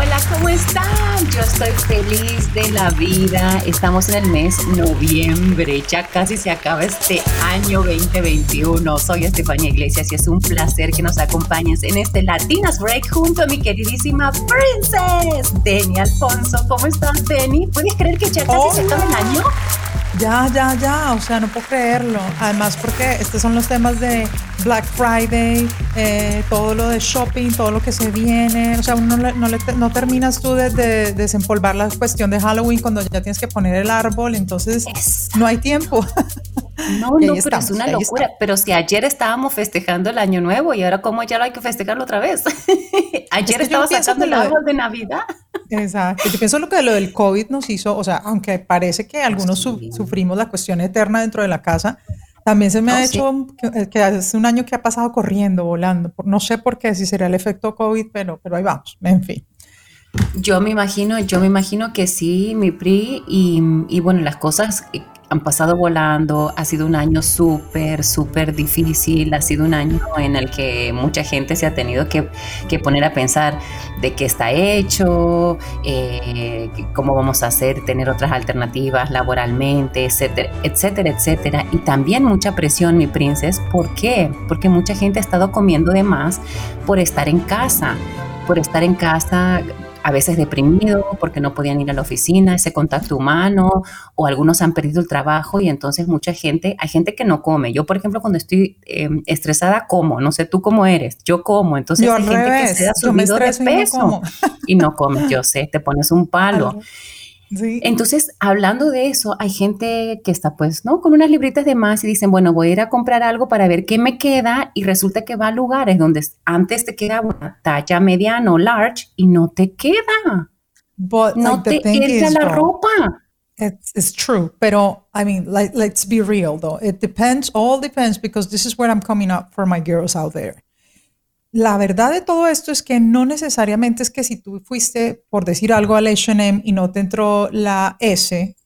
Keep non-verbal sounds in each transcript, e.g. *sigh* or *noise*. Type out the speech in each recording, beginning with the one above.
Hola, ¿cómo están? Yo estoy feliz de la vida. Estamos en el mes noviembre. Ya casi se acaba este año 2021. Soy Estefania Iglesias y es un placer que nos acompañes en este Latinas Break junto a mi queridísima Princess, Denny Alfonso. ¿Cómo estás, Denny? ¿Puedes creer que ya casi se acaba el año? Ya, ya, ya, o sea, no puedo creerlo. Además, porque estos son los temas de Black Friday, eh, todo lo de shopping, todo lo que se viene. O sea, uno no, no, terminas tú de, desempolvar la cuestión de Halloween cuando ya tienes que poner el árbol, entonces no hay tiempo. No, no, pero es una locura. Pero si ayer estábamos festejando el año nuevo y ahora como ya lo hay que festejarlo otra vez. *laughs* ayer estaba sacando el árbol de Navidad. Exacto. Yo pienso lo que lo del COVID nos hizo, o sea, aunque parece que algunos sufrimos la cuestión eterna dentro de la casa, también se me ha hecho que, hace un año que ha pasado corriendo, volando. No sé por qué, si sería el efecto COVID, pero, pero ahí vamos, en fin. Yo me imagino, yo me imagino que sí, mi PRI, y, bueno, las cosas han pasado volando, ha sido un año súper, súper difícil, ha sido un año en el que mucha gente se ha tenido que, poner a pensar de qué está hecho, eh, cómo vamos a hacer, tener otras alternativas laboralmente, etcétera, etcétera, etcétera. Y también mucha presión, mi princesa, ¿por qué? Porque mucha gente ha estado comiendo de más por estar en casa, por estar en casa a veces deprimido porque no podían ir a la oficina, ese contacto humano, o algunos han perdido el trabajo y entonces mucha gente, hay gente que no come. Yo, por ejemplo, cuando estoy em, estresada, como, no sé tú cómo eres, yo como, entonces hay gente que se ha subido de peso y no, come, yo sé, te pones un palo. *laughs* Entonces, hablando de eso, hay gente que está pues, ¿no? Con unas libritas de más y dicen, bueno, voy a ir a comprar algo para ver qué me queda y resulta que va a lugares donde antes te queda una talla mediana o large y no te queda. no te queda la ropa. It's, it's, true, pero I mean, like, let's be real though. It depends, all depends, because this is where I'm coming up for my girls out there la verdad de todo esto es que no necesariamente es que si tú fuiste, por decir algo, al HM y no te entró la S,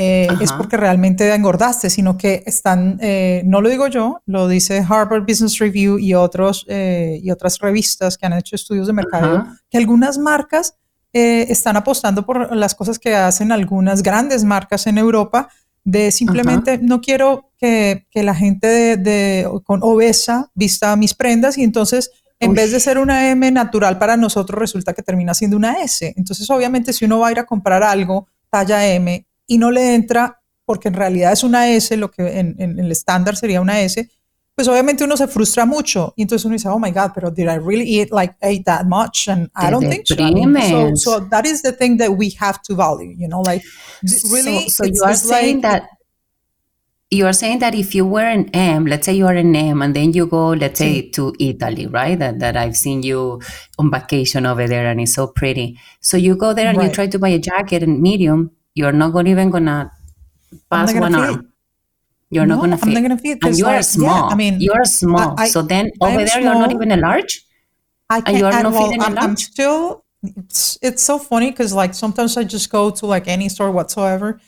eh, es porque realmente engordaste, sino que están, eh, no lo digo yo, lo dice Harvard Business Review y, otros, eh, y otras revistas que han hecho estudios de mercado, que algunas marcas están apostando por las cosas que hacen algunas grandes marcas en Europa, de simplemente no quiero que, que la gente de, con obesa vista mis prendas y entonces en vez de ser una M natural para nosotros, resulta que termina siendo una S. Entonces, obviamente, si uno va a ir a comprar algo talla M y no le entra, porque en realidad es una S, lo que en, el estándar sería una S, pues obviamente uno se frustra mucho. Y entonces uno dice, oh my God, pero did I really eat like ate that much? And I don't think so. so. so. that is the thing that we have to value, you know, like really. So, you are saying that you are saying that if you were an M, let's say you are an M, and then you go, let's say, to Italy, right? That, that I've seen you on vacation over there, and it's so pretty. So you go there and right. you try to buy a jacket in medium. You're not gonna, even gonna pass gonna one fit. arm. You're no, not gonna fit. I'm not gonna fit. And you are small. Yeah, I mean, you are small. I, so then over there, small. you're not even a large. I can't. And you are not well, I'm, I'm still. It's, it's so funny because like sometimes I just go to like any store whatsoever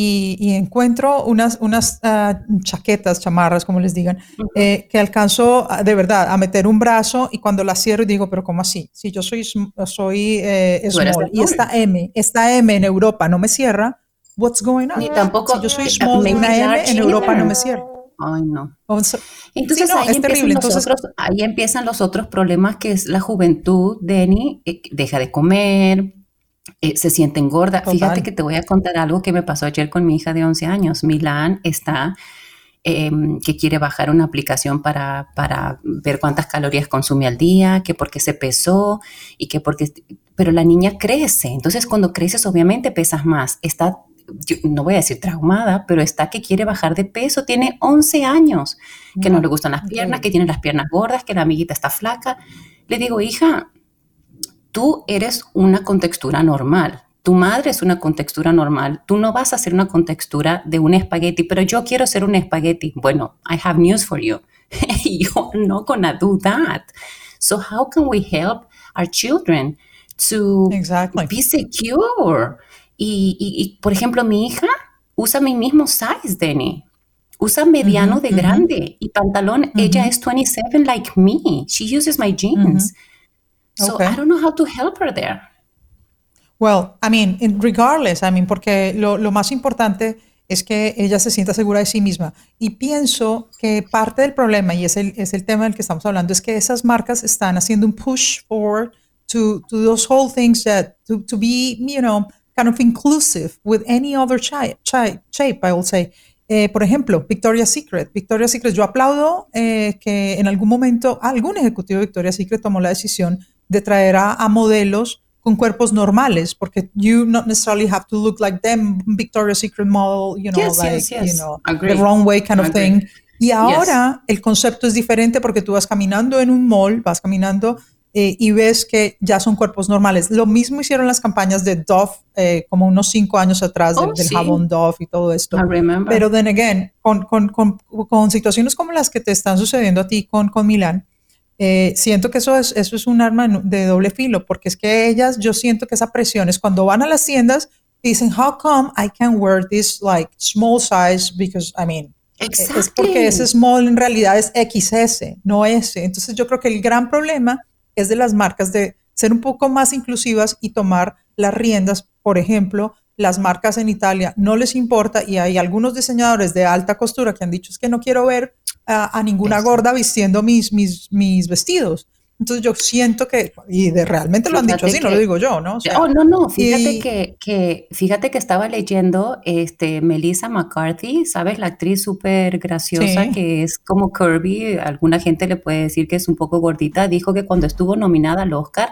y, encuentro unas, unas ah, chaquetas, chamarras, como les digan, eh, que alcanzo de verdad a meter un brazo y cuando las cierro digo, pero ¿cómo así? Si yo soy, soy eh, small y esta M, esta M en Europa no me cierra, what's going on? Ni tampoco. Si yo soy small y una M en Europa no me cierra. Ay, no. Entonces, ahí, empiezan Entonces, otros, ahí empiezan los otros problemas que es la juventud, Denny, eh, deja de comer, eh, se sienten gorda. Fíjate que te voy a contar algo que me pasó ayer con mi hija de 11 años. Milán está em, que quiere bajar una aplicación para, para, ver cuántas calorías consume al día, que porque se pesó y que porque... Pero la niña crece, entonces cuando creces obviamente pesas más. Está, no voy a decir traumada, pero está que quiere bajar de peso, tiene 11 años, que no, le gustan las piernas, que tiene las piernas gordas, que la amiguita está flaca. Le digo, hija, tú eres una contextura normal. Tu madre es una contextura normal. Tú no vas a ser una contextura de un espagueti, pero yo quiero ser un espagueti. Bueno, I have news for you. *laughs* You're not gonna do that. So how can we help our children to be secure? Y, por ejemplo, mi hija usa mi mismo size, Denny. Usa mediano de grande y pantalón. Ella es 27 like me. She uses my jeans. So I don't know how to help her there. Well, I mean, regardless, I mean, porque lo, lo más importante es que ella se sienta segura de sí misma. Y pienso que parte del problema, y es el, es el tema del que estamos hablando, es que esas marcas están haciendo un push forward to, to those whole things that, to, to be, you know, kind of inclusive with any other shape, shape I will say. Eh, por ejemplo, Victoria's Secret. Victoria's Secret, yo aplaudo eh, que en algún momento algún ejecutivo de Victoria's Secret tomó la decisión de traer a, a modelos con cuerpos normales, porque you not necessarily have to look like them Victoria's Secret model, you know, like, you know, the wrong way kind of thing. Y ahora el concepto es diferente porque tú vas caminando en un mall, vas caminando eh, y ves que ya son cuerpos normales. Lo mismo hicieron las campañas de Dove eh, como unos cinco años atrás del, oh, jabón Dove y todo esto. Pero then again, con, con, con, con, situaciones como las que te están sucediendo a ti con, con Milán, eh, siento que eso es, eso es un arma de doble filo, porque es que ellas, yo siento que esa presión es cuando van a las tiendas, dicen, how come I can wear this like small size? Because, I mean, es porque ese small en realidad es XS, no S. Entonces yo creo que el gran problema es de las marcas de ser un poco más inclusivas y tomar las riendas. Por ejemplo, las marcas en Italia no les importa y hay algunos diseñadores de alta costura que han dicho es que no quiero ver a, ninguna gorda vistiendo mis, mis, mis vestidos. Entonces yo siento que, y de, realmente lo han dicho así, no lo digo yo, ¿no? oh, no, no, fíjate que, que, fíjate que estaba leyendo este, Melissa McCarthy, ¿sabes? La actriz súper graciosa que es como Kirby, alguna gente le puede decir que es un poco gordita, dijo que cuando estuvo nominada al Oscar,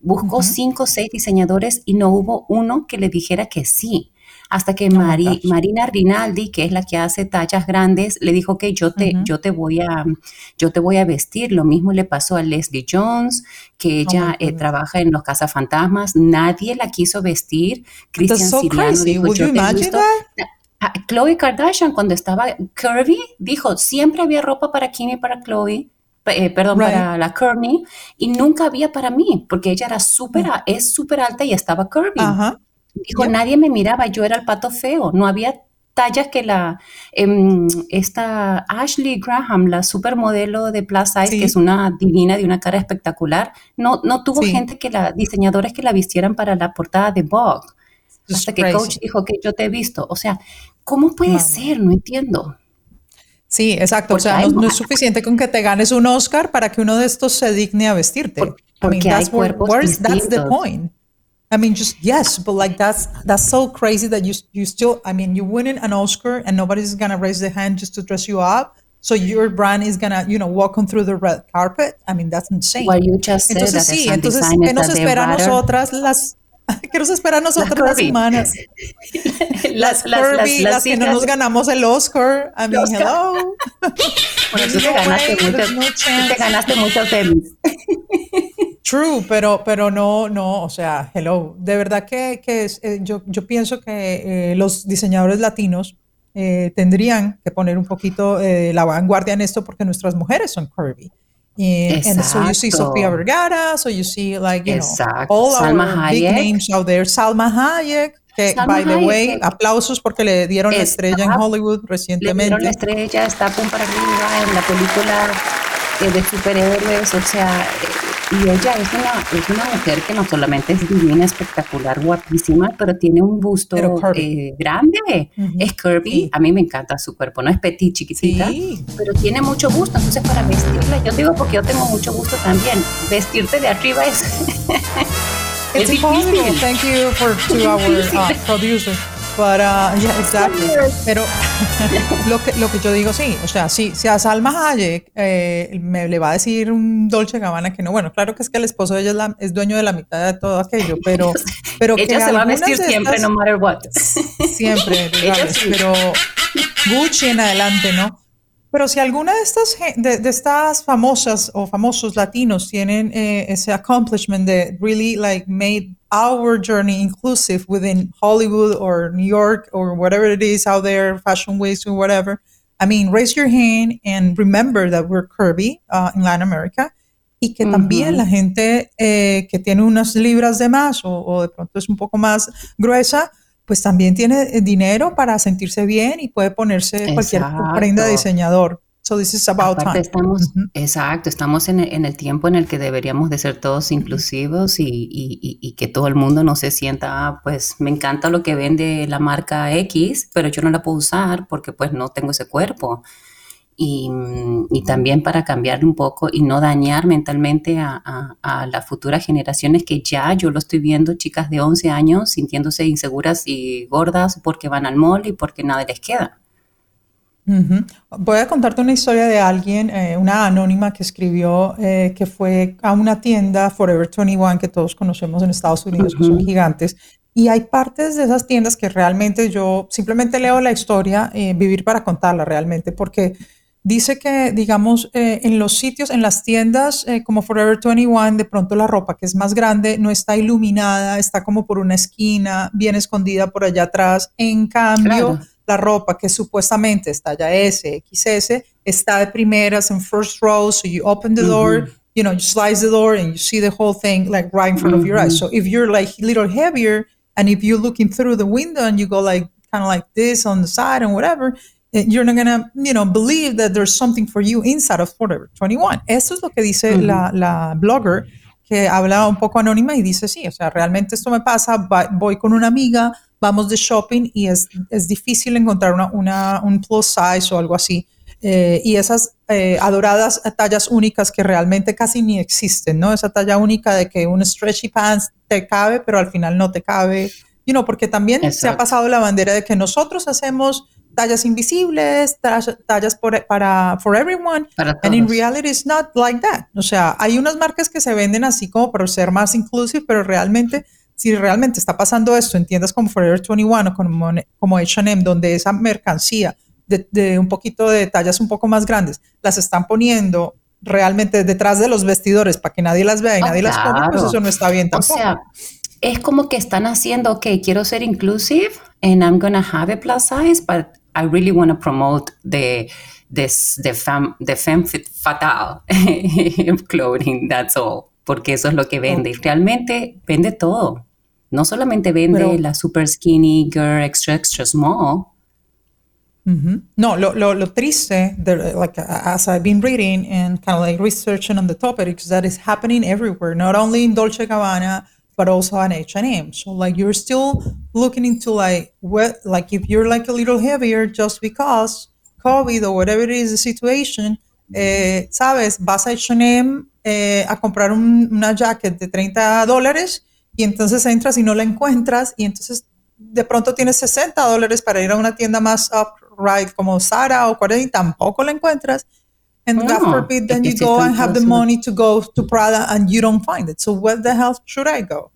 buscó cinco o seis diseñadores y no hubo uno que le dijera que sí. Hasta que Marina Rinaldi, que es la que hace tallas grandes, le dijo que yo te, yo te voy a, yo te voy a vestir. Lo mismo le pasó a Leslie Jones, que oh ella eh, trabaja en los cazafantasmas. Nadie la quiso vestir. Cristian so Siriano dijo, yo Chloe Kardashian, cuando estaba curvy, dijo, siempre había ropa para Kim y para Chloe, eh, perdón, para la Kourtney, y nunca había para mí, porque ella era súper, mm. es súper alta y estaba curvy. Dijo, nadie me miraba, yo era el pato feo, no había tallas que la, em, esta Ashley Graham, la supermodelo de Plus Size, que es una divina de una cara espectacular, no, no tuvo gente que la, diseñadores que la vistieran para la portada de Vogue. Hasta que Coach dijo que yo te he visto. O sea, ¿cómo puede ser? No entiendo. Sí, exacto. o sea, no, es suficiente con que te ganes un Oscar para que uno de estos se digne a vestirte. porque hay cuerpos that's the point. I mean, just yes, but like that's that's so crazy that you you still. I mean, you winning an Oscar and nobody's gonna raise their hand just to dress you up. So your brand is gonna, you know, walk on through the red carpet. I mean, that's insane. Well, you just said entonces that sí, entonces ¿qué nos espera a nosotras las *laughs* ¿Qué nos espera a nosotras las, humanas? *laughs* las, las, curvy, las, las que no nos ganamos el Oscar. I mean, hello. Bueno, *laughs* tú te ganaste, muchos, no tú te ganaste muchos. True, pero, pero no, no, o sea, hello. De verdad que, que es, eh, yo, yo pienso que eh, los diseñadores latinos eh, tendrían que poner un poquito la vanguardia en esto porque nuestras mujeres son curvy. And, and so you see Sofía Vergara, so you see like, you know, all Salma our Hayek. big names out there. Salma Hayek, que Salma by the Hayek, way, aplausos porque le dieron la estrella en Hollywood recientemente. Le dieron la estrella, está pum para arriba en la película de superhéroes, o sea, y ella es una, es una mujer que no solamente es divina, espectacular, guapísima, pero tiene un busto eh, grande. Es curvy. A mí me encanta su cuerpo. No es petit, chiquitita, pero tiene mucho gusto. Entonces, para vestirla, yo digo porque yo tengo mucho gusto también. Vestirte de arriba es. *laughs* es difícil. Thank you for two our uh, producer. *laughs* Yeah, exactly. Pero lo, que, lo que yo digo, sí, o sea, sí, si a Salma Hayek eh, me le va a decir un Dolce Gabbana que no, bueno, claro que es que el esposo de ella es, dueño de la mitad de todo aquello, *laughs* pero... pero ella se va a vestir siempre, no matter what. Siempre, *laughs* pero Gucci en adelante, ¿no? Pero si alguna de estas, de, estas famosas o famosos latinos tienen eh, ese accomplishment de really like made our journey inclusive within Hollywood or New York or whatever it is out there, fashion ways or whatever, I mean, raise your hand and remember that we're curvy uh, in Latin America y que también la gente eh, que tiene unas libras de más o, o de pronto es un poco más gruesa, pues también tiene dinero para sentirse bien y puede ponerse cualquier prenda de diseñador. So this is about Aparte time. estamos, exacto, estamos en el, en el tiempo en el que deberíamos de ser todos inclusivos y, y- y- y que todo el mundo no se sienta, "Ah, pues me encanta lo que vende la marca X, pero yo no la puedo usar porque pues no tengo ese cuerpo. Y, mm, y también para cambiar un poco y no dañar mentalmente a, a- a las futuras generaciones que ya yo lo estoy viendo, chicas de 11 años sintiéndose inseguras y gordas porque van al mall y porque nada les queda. Ujú. Voy a contarte una historia de alguien, eh, una anónima que escribió eh, que fue a una tienda Forever 21 que todos conocemos en Estados Unidos, que son gigantes. Y hay partes de esas tiendas que realmente yo simplemente leo la historia, eh, vivir para contarla realmente, porque dice que, digamos, eh, en los sitios, en las tiendas eh, como Forever 21, de pronto la ropa que es más grande no está iluminada, está como por una esquina, bien escondida por allá atrás. En cambio, Claro. la ropa que supuestamente es talla S, XS, está de primeras en first row, so you open the door, you know, you slice the door and you see the whole thing like right in front of your eyes. So if you're like a little heavier and if you're looking through the window and you go like kind of like this on the side and whatever, you're not gonna, you know, believe that there's something for you inside of Forever 21. Eso es lo que dice la, la blogger que habla un poco anónima y dice, sí, o sea, realmente esto me pasa, voy con una amiga, vamos de shopping y es, es difícil encontrar una, una- un plus size o algo así. Eh, y esas eh, adoradas tallas únicas que realmente casi ni existen, ¿no? Esa talla única de que un stretchy pants te cabe, pero al final no te cabe, you know, porque también se ha Exacto. pasado la bandera de que nosotros hacemos tallas invisibles, tallas, tallas por- para for everyone, Para And in reality it's not like that. O sea, hay unas marcas que se venden así como para ser más inclusive, pero realmente, si realmente está pasando esto en tiendas como Forever 21 o como, como H&M, donde esa mercancía de, de un poquito de tallas un poco más grandes, las están poniendo realmente detrás de los vestidores para que nadie las vea y Oh, nadie las compre, pues eso no está bien O tampoco. sea, es como que están haciendo, ok, quiero ser inclusive and I'm gonna have a plus size, but I really want to promote the this the femme the femme fatale *laughs* clothing. That's all, porque eso es lo que vende. Y realmente vende todo. No solamente vende Pero- la super skinny girl extra extra small. Ujú. No, lo, lo, lo triste, the, like as I've been reading and kind of like researching on the topic, is that it's happening everywhere, not only in Dolce Gabbana, but also on H&M. So like you're still looking into like what, like if you're like a little heavier just because COVID or whatever it is the situation, eh, sabes, vas a H&M eh, a comprar un- una jacket de 30 dólares y entonces entras y no la encuentras y entonces de pronto tienes 60 dólares para ir a una tienda más upright como Zara o 40 y tampoco la encuentras. And God No, forbid, then you go and have the money to go to Prada and you don't find it. So where the hell should I go?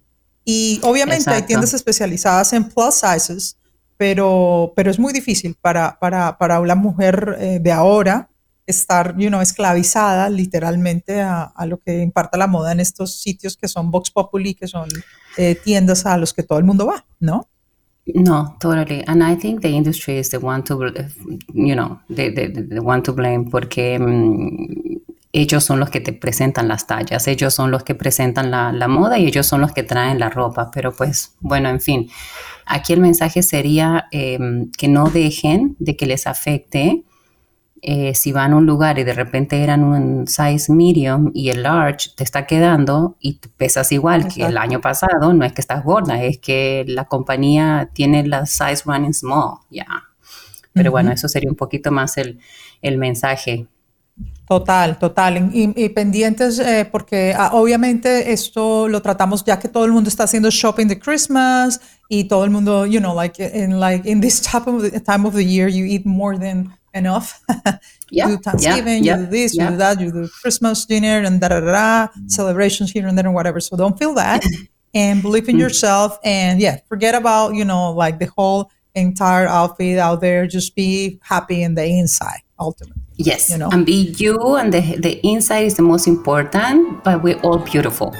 Y obviamente hay Exacto. tiendas especializadas en plus sizes, pero, pero es muy difícil para, para, para una mujer eh, de ahora estar, you know, esclavizada literalmente a, a lo que imparta la moda en estos sitios que son Vox Populi, que son eh, tiendas a los que todo el mundo va, ¿no? No, totally. And I think the industry is the one to, you know, the, one to blame porque mm, ellos son los que te presentan las tallas, ellos son los que presentan la, moda y ellos son los que traen la ropa. Pero pues, bueno, en fin, aquí el mensaje sería eh, que no dejen de que les afecte eh, si van a un lugar y de repente eran un size medium y el large te está quedando y pesas igual que el año pasado, no es que estás gorda, es que la compañía tiene la size running small, ya. Pero bueno, eso sería un poquito más el, el mensaje. Total, total. Y, y pendientes, eh, porque ah, obviamente esto lo tratamos ya que todo el mundo está haciendo shopping de Christmas y todo el mundo, you know, like in like in this type of the, time of the year, you eat more than enough. *laughs* Yeah, you do Thanksgiving, yeah, you do this, yeah. you do that, you do Christmas dinner and da da da, da mm-hmm. celebrations here and there and whatever. So don't feel that *laughs* and believe in mm-hmm. yourself and yeah, forget about you know like the whole entire outfit out there. Just be happy in the inside, ultimately. Yes, You know? and be you, and the, the inside is the most important, but we're all beautiful. *laughs*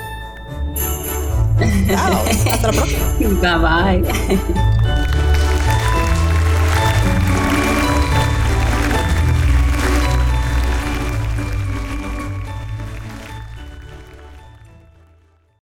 Hasta la próxima. bye bye.